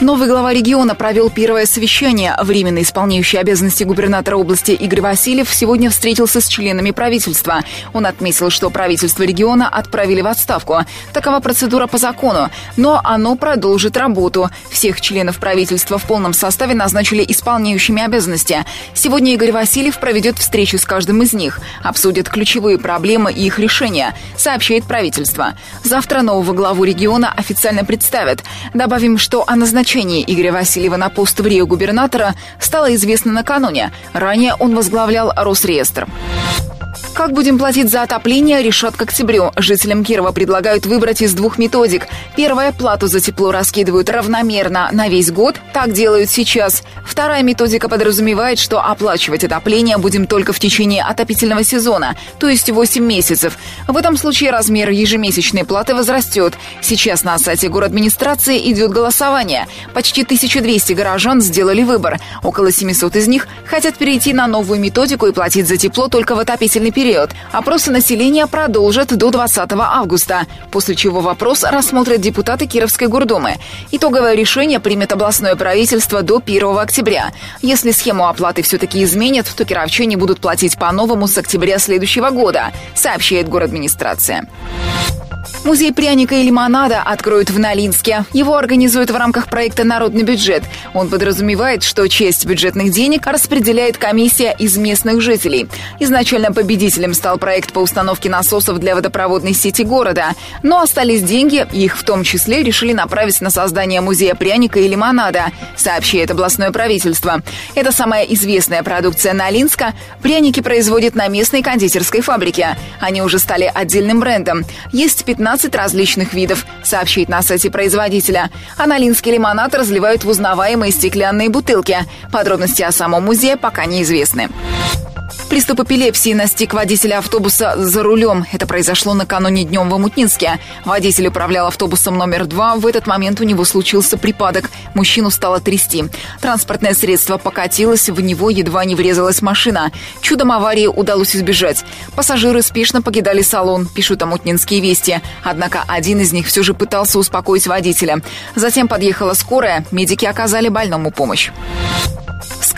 Новый глава региона провел первое совещание. Временно исполняющий обязанности губернатора области Игорь Васильев сегодня встретился с членами правительства. Он отметил, что правительство региона отправили в отставку. Такова процедура по закону. Но оно продолжит работу. Всех членов правительства в полном составе назначили исполняющими обязанности. Сегодня Игорь Васильев проведет встречу с каждым из них. Обсудит ключевые проблемы и их решения, сообщает правительство. Завтра нового главу региона официально представят. Добавим, что о назначении назначение Игоря Васильева на пост в Рио губернатора стало известно накануне. Ранее он возглавлял Росреестр. Как будем платить за отопление, решат к октябрю. Жителям Кирова предлагают выбрать из двух методик. Первая – плату за тепло раскидывают равномерно на весь год. Так делают сейчас. Вторая методика подразумевает, что оплачивать отопление будем только в течение отопительного сезона, то есть 8 месяцев. В этом случае размер ежемесячной платы возрастет. Сейчас на сайте администрации идет голосование. Почти 1200 горожан сделали выбор. Около 700 из них хотят перейти на новую методику и платить за тепло только в отопительный период период. Опросы населения продолжат до 20 августа, после чего вопрос рассмотрят депутаты Кировской гордумы. Итоговое решение примет областное правительство до 1 октября. Если схему оплаты все-таки изменят, то кировчане будут платить по-новому с октября следующего года, сообщает город администрация. Музей пряника и лимонада откроют в Налинске. Его организуют в рамках проекта «Народный бюджет». Он подразумевает, что часть бюджетных денег распределяет комиссия из местных жителей. Изначально победителем стал проект по установке насосов для водопроводной сети города. Но остались деньги, их в том числе решили направить на создание музея пряника и лимонада, сообщает областное правительство. Это самая известная продукция Налинска. Пряники производят на местной кондитерской фабрике. Они уже стали отдельным брендом. Есть 15 15 различных видов, сообщит на сайте производителя. Аналинский лимонад разливают в узнаваемые стеклянные бутылки. Подробности о самом музее пока неизвестны. Приступ эпилепсии настиг водителя автобуса за рулем. Это произошло накануне днем в Амутнинске. Водитель управлял автобусом номер два. В этот момент у него случился припадок. Мужчину стало трясти. Транспортное средство покатилось, в него едва не врезалась машина. Чудом аварии удалось избежать. Пассажиры спешно покидали салон, пишут Амутнинские вести. Однако один из них все же пытался успокоить водителя. Затем подъехала скорая, медики оказали больному помощь.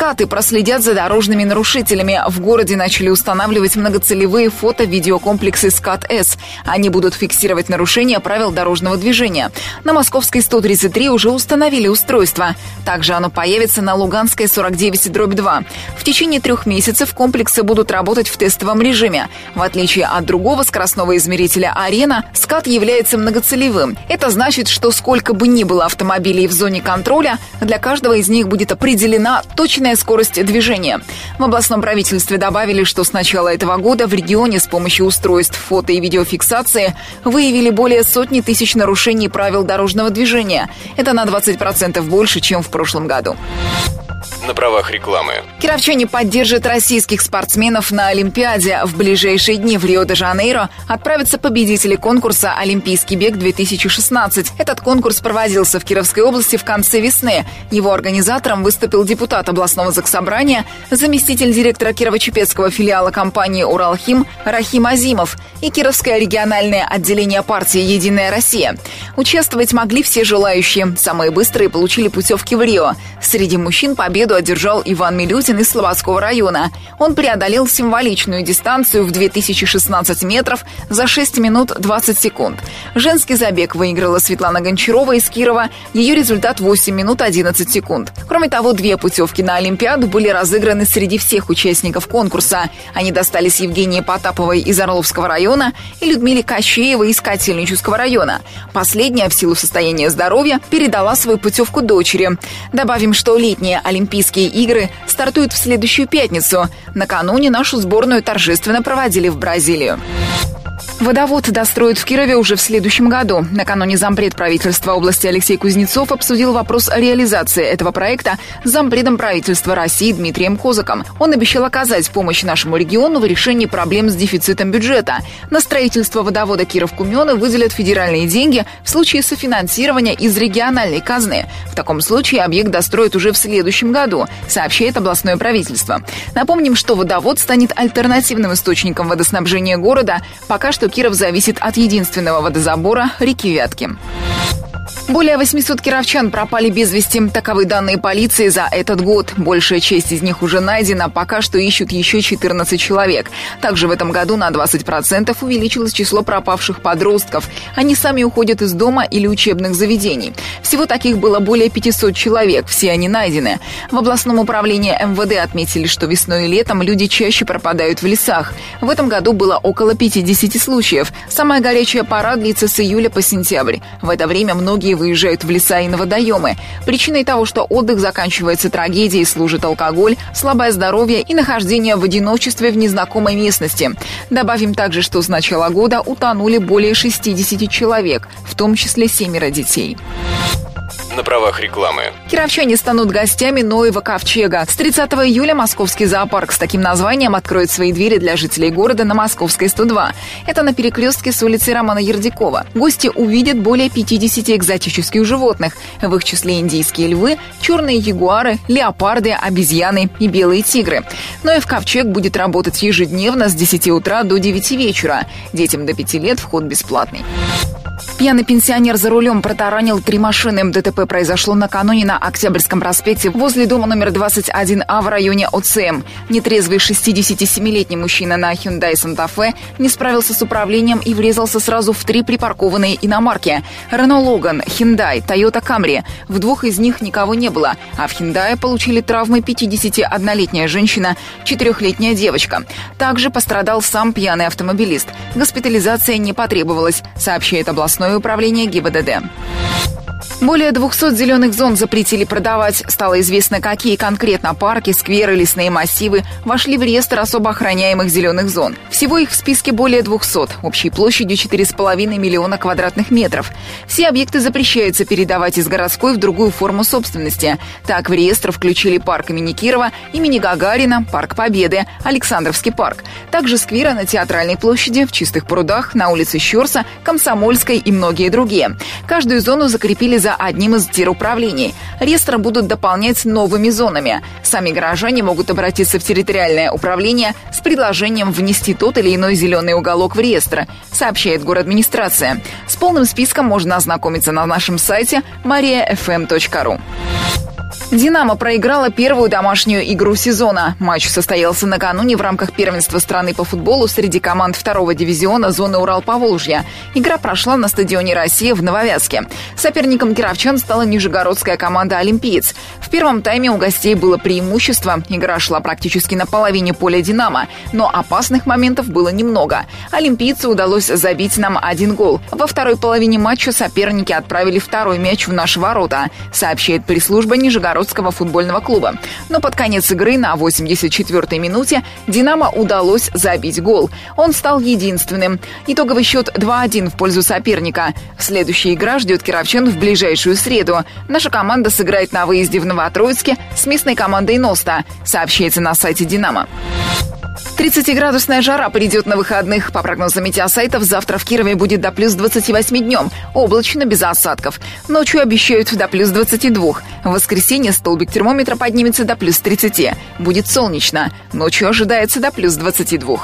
Скаты проследят за дорожными нарушителями. В городе начали устанавливать многоцелевые фото-видеокомплексы «Скат-С». Они будут фиксировать нарушения правил дорожного движения. На Московской 133 уже установили устройство. Также оно появится на Луганской 49-2. В течение трех месяцев комплексы будут работать в тестовом режиме. В отличие от другого скоростного измерителя «Арена», «Скат» является многоцелевым. Это значит, что сколько бы ни было автомобилей в зоне контроля, для каждого из них будет определена точная скорость движения. В областном правительстве добавили, что с начала этого года в регионе с помощью устройств фото и видеофиксации выявили более сотни тысяч нарушений правил дорожного движения. Это на 20% больше, чем в прошлом году на правах рекламы. Кировчане поддержат российских спортсменов на Олимпиаде. В ближайшие дни в Рио-де-Жанейро отправятся победители конкурса «Олимпийский бег-2016». Этот конкурс проводился в Кировской области в конце весны. Его организатором выступил депутат областного заксобрания, заместитель директора Кирово-Чепецкого филиала компании «Уралхим» Рахим Азимов и Кировское региональное отделение партии «Единая Россия». Участвовать могли все желающие. Самые быстрые получили путевки в Рио. Среди мужчин победу одержал Иван Милютин из Слободского района. Он преодолел символичную дистанцию в 2016 метров за 6 минут 20 секунд. Женский забег выиграла Светлана Гончарова из Кирова. Ее результат 8 минут 11 секунд. Кроме того, две путевки на Олимпиаду были разыграны среди всех участников конкурса. Они достались Евгении Потаповой из Орловского района и Людмиле Кощеевой из Котельнического района. Последняя в силу состояния здоровья передала свою путевку дочери. Добавим, что летние Олимпийские Олимпийские игры стартуют в следующую пятницу. Накануне нашу сборную торжественно проводили в Бразилию. Водовод достроят в Кирове уже в следующем году. Накануне зампред правительства области Алексей Кузнецов обсудил вопрос реализации этого проекта с зампредом правительства России Дмитрием Козаком. Он обещал оказать помощь нашему региону в решении проблем с дефицитом бюджета. На строительство водовода Киров-Кумены выделят федеральные деньги в случае софинансирования из региональной казны. В таком случае объект достроят уже в следующем году, сообщает областное правительство. Напомним, что водовод станет альтернативным источником водоснабжения города. Пока что Киров зависит от единственного водозабора реки Вятки. Более 800 кировчан пропали без вести. Таковы данные полиции за этот год. Большая часть из них уже найдена. Пока что ищут еще 14 человек. Также в этом году на 20% увеличилось число пропавших подростков. Они сами уходят из дома или учебных заведений. Всего таких было более 500 человек. Все они найдены. В областном управлении МВД отметили, что весной и летом люди чаще пропадают в лесах. В этом году было около 50 случаев. Самая горячая пора длится с июля по сентябрь. В это время многие выезжают в леса и на водоемы. Причиной того, что отдых заканчивается трагедией, служит алкоголь, слабое здоровье и нахождение в одиночестве в незнакомой местности. Добавим также, что с начала года утонули более 60 человек, в том числе семеро детей на правах рекламы. Кировчане станут гостями Ноева ковчега. С 30 июля московский зоопарк с таким названием откроет свои двери для жителей города на Московской 102. Это на перекрестке с улицы Романа Ердякова. Гости увидят более 50 экзотических животных. В их числе индийские львы, черные ягуары, леопарды, обезьяны и белые тигры. Ноев ковчег будет работать ежедневно с 10 утра до 9 вечера. Детям до 5 лет вход бесплатный. Пьяный пенсионер за рулем протаранил три машины. ДТП произошло накануне на Октябрьском проспекте возле дома номер 21А в районе ОЦМ. Нетрезвый 67-летний мужчина на Hyundai Santa Fe не справился с управлением и врезался сразу в три припаркованные иномарки. Renault Logan, Hyundai, Toyota Camry. В двух из них никого не было, а в Hyundai получили травмы 51-летняя женщина, 4-летняя девочка. Также пострадал сам пьяный автомобилист. Госпитализация не потребовалась, сообщает областное управление ГИБДД. Более 200 зеленых зон запретили продавать. Стало известно, какие конкретно парки, скверы, лесные массивы вошли в реестр особо охраняемых зеленых зон. Всего их в списке более 200, общей площадью 4,5 миллиона квадратных метров. Все объекты запрещается передавать из городской в другую форму собственности. Так, в реестр включили парк имени Кирова, имени Гагарина, парк Победы, Александровский парк. Также скверы на Театральной площади, в Чистых прудах, на улице Щерса, Комсомольской и многие другие. Каждую зону закрепили за одним из теруправлений. Реестры будут дополнять новыми зонами. Сами горожане могут обратиться в территориальное управление с предложением внести тот или иной зеленый уголок в реестр, сообщает администрация. С полным списком можно ознакомиться на нашем сайте mariafm.ru. «Динамо» проиграла первую домашнюю игру сезона. Матч состоялся накануне в рамках первенства страны по футболу среди команд второго дивизиона зоны Урал-Поволжья. Игра прошла на стадионе «Россия» в Нововязке. Соперником кировчан стала нижегородская команда «Олимпиец». В первом тайме у гостей было преимущество. Игра шла практически на половине поля «Динамо», но опасных моментов было немного. Олимпийцу удалось забить нам один гол. Во второй половине матча соперники отправили второй мяч в наши ворота, сообщает пресс-служба Нижегородского футбольного клуба. Но под конец игры на 84-й минуте «Динамо» удалось забить гол. Он стал единственным. Итоговый счет 2-1 в пользу соперника. Следующая игра ждет кировчан в ближайшую среду. Наша команда сыграет на выезде в Новотроицке с местной командой «Носта», сообщается на сайте «Динамо». 30-градусная жара придет на выходных. По прогнозам метеосайтов, завтра в Кирове будет до плюс 28 днем. Облачно, без осадков. Ночью обещают до плюс 22. В воскресенье столбик термометра поднимется до плюс 30. Будет солнечно. Ночью ожидается до плюс 22.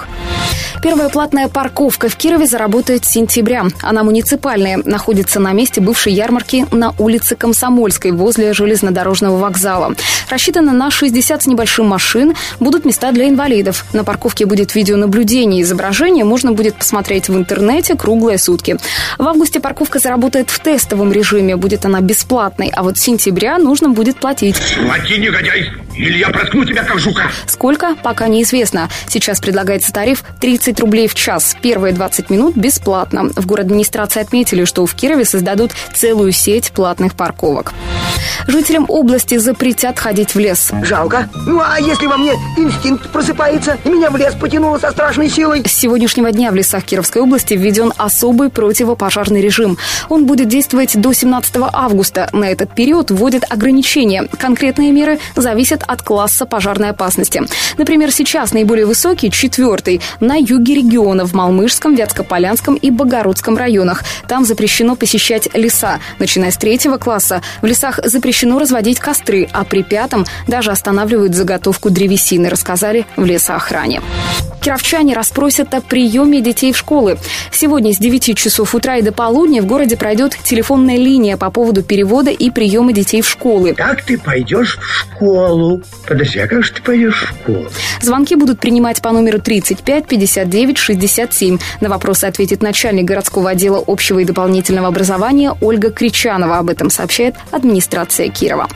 Первая платная парковка в Кирове заработает с сентября. Она муниципальная, находится на месте бывшей ярмарки на улице Комсомольской возле железнодорожного вокзала. Рассчитана на 60 с небольшим машин, будут места для инвалидов. На парковке парковке будет видеонаблюдение. Изображение можно будет посмотреть в интернете круглые сутки. В августе парковка заработает в тестовом режиме. Будет она бесплатной. А вот с сентября нужно будет платить. Плати, негодяй! или я проткну тебя, как жука. Сколько, пока неизвестно. Сейчас предлагается тариф 30 рублей в час. Первые 20 минут бесплатно. В город администрации отметили, что в Кирове создадут целую сеть платных парковок. Жителям области запретят ходить в лес. Жалко. Ну, а если во мне инстинкт просыпается, и меня в лес потянуло со страшной силой? С сегодняшнего дня в лесах Кировской области введен особый противопожарный режим. Он будет действовать до 17 августа. На этот период вводят ограничения. Конкретные меры зависят от класса пожарной опасности. Например, сейчас наиболее высокий, четвертый, на юге региона, в Малмышском, Вятскополянском и Богородском районах. Там запрещено посещать леса. Начиная с третьего класса в лесах запрещено разводить костры, а при пятом даже останавливают заготовку древесины, рассказали в лесоохране. времени. Кировчане расспросят о приеме детей в школы. Сегодня с 9 часов утра и до полудня в городе пройдет телефонная линия по поводу перевода и приема детей в школы. Как ты пойдешь в школу? Подожди, а как же ты пойдешь в школу? Звонки будут принимать по номеру 35 59 67. На вопросы ответит начальник городского отдела общего и дополнительного образования Ольга Кричанова. Об этом сообщает администрация Кирова.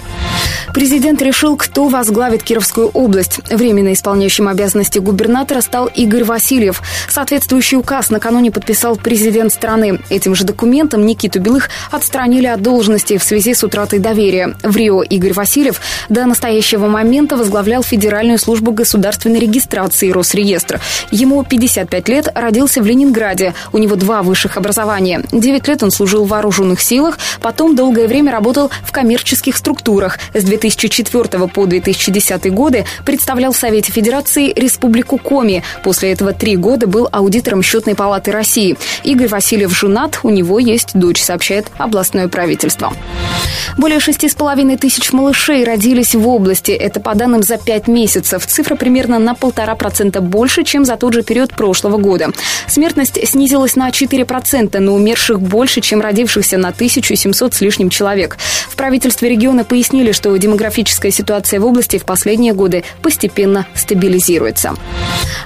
Президент решил, кто возглавит Кировскую область. Временно исполняющим обязанности губернатора стал Игорь Васильев. Соответствующий указ накануне подписал президент страны. Этим же документом Никиту Белых отстранили от должности в связи с утратой доверия. В Рио Игорь Васильев до настоящего момента возглавлял Федеральную службу государственной регистрации Росреестра. Ему 55 лет, родился в Ленинграде. У него два высших образования. Девять лет он служил в вооруженных силах, потом долгое время работал в коммерческих структурах. С 2004 по 2010 годы представлял в Совете Федерации Республику Коми. После этого три года был аудитором Счетной палаты России. Игорь Васильев женат, у него есть дочь, сообщает областное правительство. Более шести с половиной тысяч малышей родились в области. Это по данным за пять месяцев. Цифра примерно на полтора процента больше, чем за тот же период прошлого года. Смертность снизилась на 4%, но умерших больше, чем родившихся на 1700 с лишним человек. В правительстве региона пояснили, что демографическая ситуация в области в последние годы постепенно стабилизируется.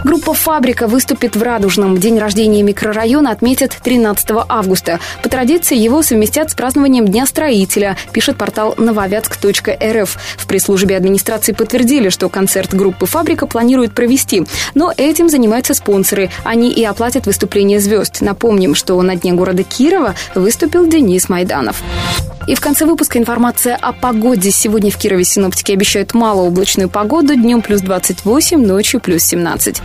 Группа «Фабрика» выступит в Радужном. День рождения микрорайона отметят 13 августа. По традиции его совместят с празднованием Дня строителя, пишет портал нововятск.рф. В пресс-службе администрации подтвердили, что концерт группы «Фабрика» планируют провести. Но этим занимаются спонсоры. Они и оплатят выступление звезд. Напомним, что на дне города Кирова выступил Денис Майданов. И в конце выпуска информация о погоде. Сегодня в Кирове синоптики обещают малооблачную погоду. Днем плюс 28, ночью плюс 17.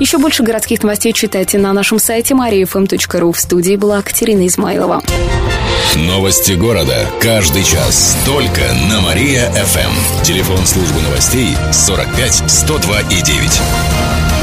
Еще больше городских новостей читайте на нашем сайте mariafm.ru. В студии была Катерина Измайлова. Новости города. Каждый час. Только на Мария-ФМ. Телефон службы новостей 45 102 и 9.